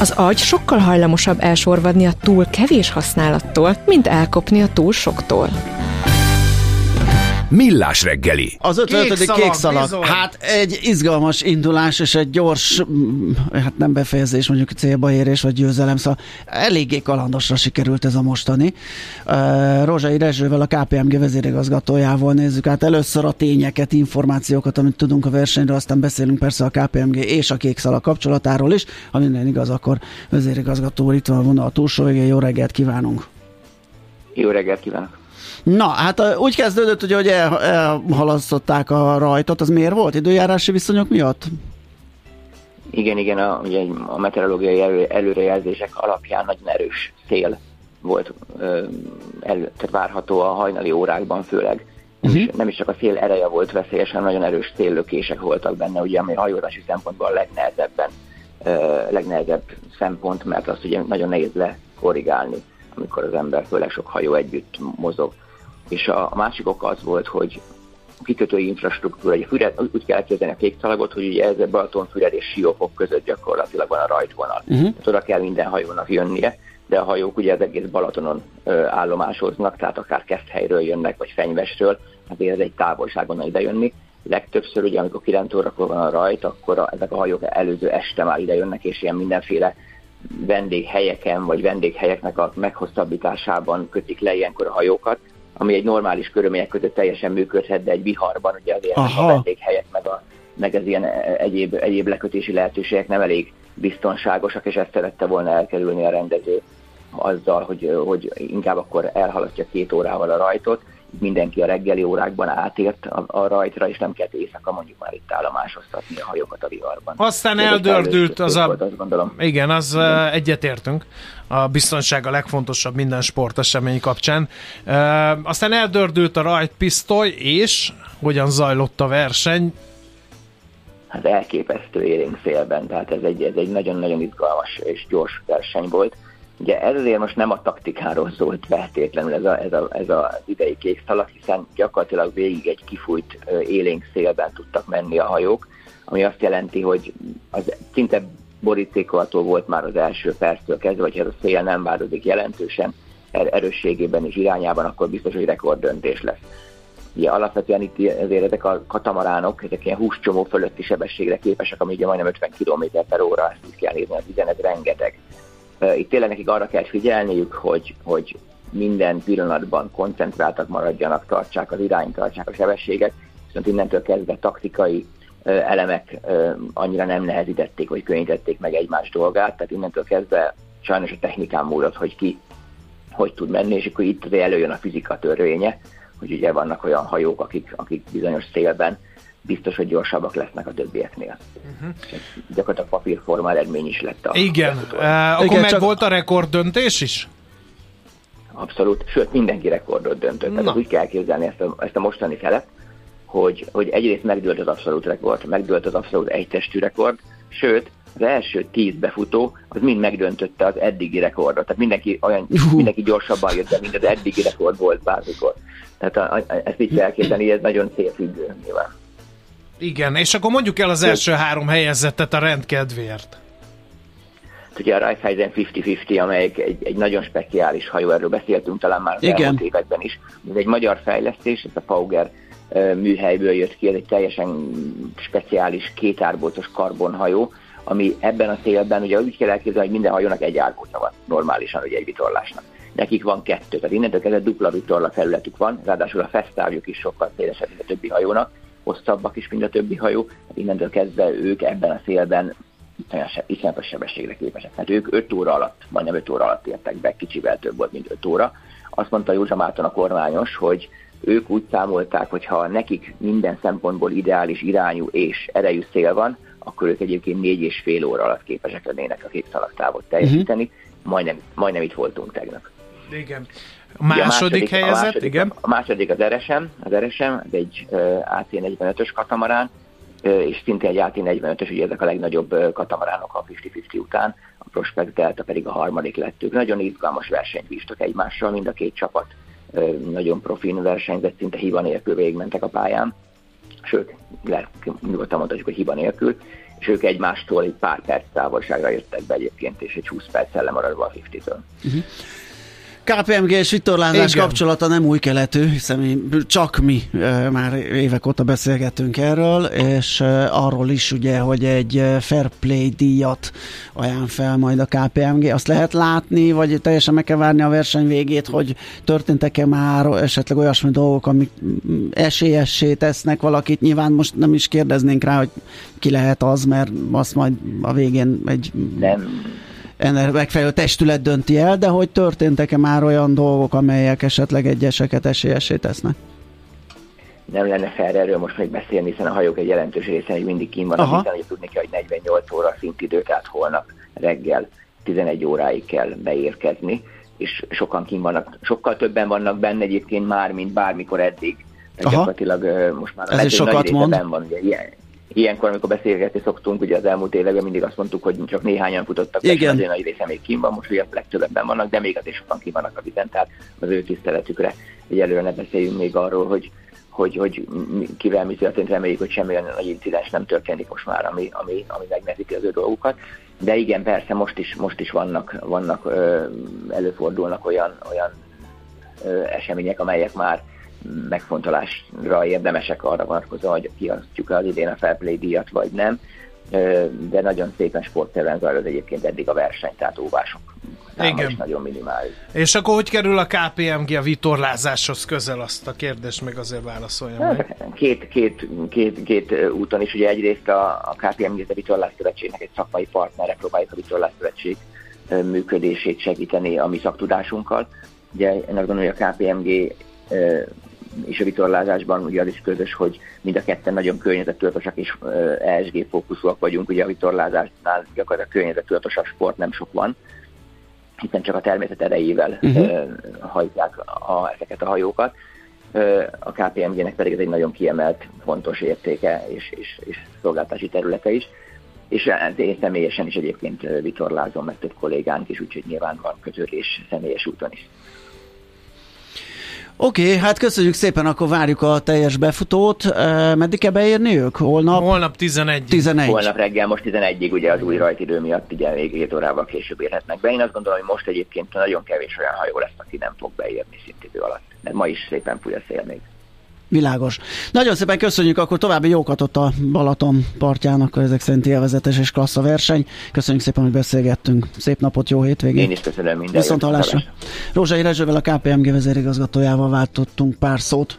Az agy sokkal hajlamosabb elsorvadni a túl kevés használattól, mint elkopni a túl soktól. Millás reggeli. Az 55. Kék kék szalag, szalag. bizony. Hát egy izgalmas indulás és egy gyors, mm, hát nem befejezés, mondjuk célba érés vagy győzelem, szóval eléggé kalandosra sikerült ez a mostani. Uh, Rózsai Rezsővel, a KPMG vezérigazgatójával nézzük át először a tényeket, információkat, amit tudunk a versenyről, aztán beszélünk persze a KPMG és a kék szalag kapcsolatáról is. Ha minden igaz, akkor vezérigazgató itt van a vonal túlsó végén. Jó reggelt kívánunk! Jó reggelt kívánok! Na, hát úgy kezdődött, ugye, hogy el, elhalasztották a rajtot, az miért volt? Időjárási viszonyok miatt? Igen, igen, a, ugye a meteorológiai elő, előrejelzések alapján nagyon erős szél volt ö, el, tehát várható a hajnali órákban főleg. Nem, Mhm. is, nem is csak a szél ereje volt veszélyes, hanem nagyon erős széllökések voltak benne, ugye, ami hajózási szempontból a legnehezebben, ö, legnehezebb szempont, mert azt ugye nagyon nehéz lekorrigálni, amikor az ember, főleg sok hajó együtt mozog. És a, a másik oka az volt, hogy a kikötői infrastruktúra, egy füred, úgy kell elképzelni a kék szalagot, hogy ugye ez a Balatonfüred és Siófok között gyakorlatilag van a rajtvonal. Uh-huh. Tehát oda kell minden hajónak jönnie, de a hajók ugye az egész Balatonon ö, állomásoznak, tehát akár Keszthelyről jönnek, vagy Fenyvesről, azért ez egy távolság onnan ide jönni. Legtöbbször ugye, amikor 9 órakor van a rajt, akkor a, ezek a hajók előző este már ide jönnek, és ilyen mindenféle vendéghelyeken, vagy vendéghelyeknek a meghosszabbításában kötik le ilyenkor a hajókat, ami egy normális körülmények között teljesen működhet, de egy viharban ugye azért Aha. a vendéghelyek, meg, a, meg az ilyen egyéb, egyéb lekötési lehetőségek nem elég biztonságosak, és ezt szerette volna elkerülni a rendező azzal, hogy, hogy inkább akkor elhalasztja két órával a rajtot, mindenki a reggeli órákban átért a, a rajtra, és nem kellett éjszaka mondjuk már itt állomásoztatni a hajókat a viharban. Aztán eldördült az a... volt, azt gondolom. Igen, az uh, egyetértünk. A biztonság a legfontosabb minden sportesemény kapcsán. Aztán eldördült a rajtpisztoly, és hogyan zajlott a verseny? hát elképesztő élénk szélben, tehát ez egy, ez egy nagyon-nagyon izgalmas és gyors verseny volt. Ugye ez azért most nem a taktikáról szólt feltétlenül ez, a, ez, a, ez az idei kék szalag, hiszen gyakorlatilag végig egy kifújt élénk szélben tudtak menni a hajók, ami azt jelenti, hogy az szinte borítékolható volt már az első perctől kezdve, hogy ez a szél nem változik jelentősen er- erősségében és irányában, akkor biztos, hogy rekorddöntés lesz. Ugye alapvetően itt azért ezek a katamaránok, ezek ilyen húscsomó fölötti sebességre képesek, ami ugye majdnem 50 km per óra, ezt így kell nézni, az üzenet rengeteg. Itt tényleg nekik arra kell figyelniük, hogy, hogy minden pillanatban koncentráltak maradjanak, tartsák az irányt, tartsák a sebességet, viszont innentől kezdve taktikai elemek annyira nem nehezítették, vagy könnyítették meg egymás dolgát, tehát innentől kezdve sajnos a technikán múlott, hogy ki hogy tud menni, és akkor itt előjön a fizika törvénye, hogy ugye vannak olyan hajók, akik, akik bizonyos szélben biztos, hogy gyorsabbak lesznek a többieknél. Uh-huh. Gyakorlatilag papírforma eredmény is lett a Igen, uh, akkor Igen, meg csak- volt a rekorddöntés is? Abszolút, sőt mindenki rekordot döntött. Na. Tehát úgy kell elképzelni ezt a, ezt a mostani felet, hogy, hogy egyrészt megdőlt az abszolút rekord, megdőlt az abszolút egytestű rekord, sőt, az első tíz befutó, az mind megdöntötte az eddigi rekordot. Tehát mindenki, olyan, Hú. mindenki gyorsabban jött, be, mint az eddigi rekord volt bármikor. Tehát a, a, ezt így kell elképzelni, ez nagyon célfüggő nyilván. Igen, és akkor mondjuk el az első három helyezettet a rendkedvéért. Ugye a Raiffeisen 50-50, amelyik egy, egy nagyon speciális hajó, erről beszéltünk talán már az Igen. elmúlt években is. Ez egy magyar fejlesztés, ez a Fauger ö, műhelyből jött ki, ez egy teljesen speciális kétárbócos karbonhajó, ami ebben a szélben, ugye úgy kell elképzelni, hogy minden hajónak egy árbóca van, normálisan, ugye egy vitorlásnak. Nekik van kettő, tehát innentől kezdve dupla vitorla felületük van, ráadásul a fesztávjuk is sokkal szélesebb, mint a többi hajónak, hosszabbak is, mint a többi hajó, hát innentől kezdve ők ebben a szélben iszonyatos se- iszonyatos sebességre képesek. Hát ők 5 óra alatt, majdnem 5 óra alatt értek be, kicsivel több volt, mint 5 óra. Azt mondta Józsa Márton a kormányos, hogy ők úgy számolták, hogy ha nekik minden szempontból ideális irányú és erejű szél van, akkor ők egyébként négy és fél óra alatt képesek lennének a két szalagtávot teljesíteni. Uh-huh. Majdnem, majdnem itt voltunk tegnap. Igen. A második, Ugye helyezett, a második, igen. A második az RSM, az RSM, ez egy uh, AC-45-ös katamarán, és szintén egy AC-45-ös, ugye ezek a legnagyobb katamaránok a 50-50 után, a Prospect Delta pedig a harmadik lett. Ők nagyon izgalmas versenyt bíztak egymással, mind a két csapat nagyon profin versenyzett, szinte hiba nélkül végigmentek a pályán, sőt, le, nyugodtan mondhatjuk, hogy hiba nélkül, és ők egymástól egy pár perc távolságra jöttek be egyébként, és egy 20 perccel lemaradva a 50-től. Uh-huh. KPMG és vitorlázás Igen. kapcsolata nem új keletű, hiszen mi, csak mi e, már évek óta beszélgetünk erről, és e, arról is ugye, hogy egy fair play díjat ajánl fel majd a KPMG. Azt lehet látni, vagy teljesen meg kell várni a verseny végét, hogy történtek-e már esetleg olyasmi dolgok, amik esélyessé tesznek valakit. Nyilván most nem is kérdeznénk rá, hogy ki lehet az, mert azt majd a végén egy... Nem ennek megfelelő testület dönti el, de hogy történtek-e már olyan dolgok, amelyek esetleg egyeseket esélyesé tesznek? nem lenne fel erről most még beszélni, hiszen a hajók egy jelentős része még mindig kín van, hiszen hogy tudni kell, hogy 48 óra szintidő, tehát holnap reggel 11 óráig kell beérkezni, és sokan kín vannak, sokkal többen vannak benne egyébként már, mint bármikor eddig. Aha. Gyakorlatilag most már Ez is sokat mond. van, ugye ilyen, ilyenkor, amikor beszélgetni szoktunk, ugye az elmúlt években mindig azt mondtuk, hogy csak néhányan futottak, Igen. azért nagy része még kim van, most ugye legtöbben vannak, de még azért sokan kim vannak a vizen, tehát az ő tiszteletükre, hogy előre ne beszéljünk még arról, hogy, hogy, hogy kivel mi történt, reméljük, hogy semmi olyan nagy incidens nem történik most már, ami, ami, ami megnehezíti az ő dolgukat. De igen, persze most is, most is vannak, vannak előfordulnak olyan, olyan események, amelyek már megfontolásra érdemesek arra vonatkozóan, hogy kiasztjuk az idén a Fair Play díjat, vagy nem. De nagyon szépen sportterven zajlott egyébként eddig a verseny, tehát óvások Igen. nagyon minimális. És akkor hogy kerül a KPMG a vitorlázáshoz közel azt a kérdést meg azért válaszolja meg? Két, két, két, két úton is, ugye egyrészt a, a KPMG a Vitorlás Szövetségnek egy szakmai partnere, próbáljuk a Vitorlás Szövetség működését segíteni a mi szaktudásunkkal. Ugye én azt gondolom, hogy a KPMG és a vitorlázásban ugye az is közös, hogy mind a ketten nagyon környezettudatosak és ESG fókuszúak vagyunk, ugye a vitorlázásnál gyakorlatilag környezettudatosabb sport nem sok van, hiszen csak a természet erejével uh-huh. hajtják a, ezeket a hajókat. A KPMG-nek pedig ez egy nagyon kiemelt, fontos értéke és, és, és szolgáltási területe is. És én személyesen is egyébként vitorlázom, mert több kollégánk is, úgyhogy nyilván van közölés személyes úton is. Oké, okay, hát köszönjük szépen, akkor várjuk a teljes befutót. Meddig kell beérni ők? Holnap? Holnap 11. 11. Holnap reggel, most 11-ig, ugye az új rajtidő miatt ugye még 7 órával később érhetnek be. Én azt gondolom, hogy most egyébként nagyon kevés olyan hajó lesz, aki nem fog beérni szintidő alatt. Mert ma is szépen fúj a szél még. Világos. Nagyon szépen köszönjük, akkor további jókat ott a Balaton partjának, ezek szerint élvezetes és klassz a verseny. Köszönjük szépen, hogy beszélgettünk. Szép napot, jó hétvégét. Én is köszönöm minden. Viszont hallásra. Rózsai Rezsővel a KPMG vezérigazgatójával váltottunk pár szót.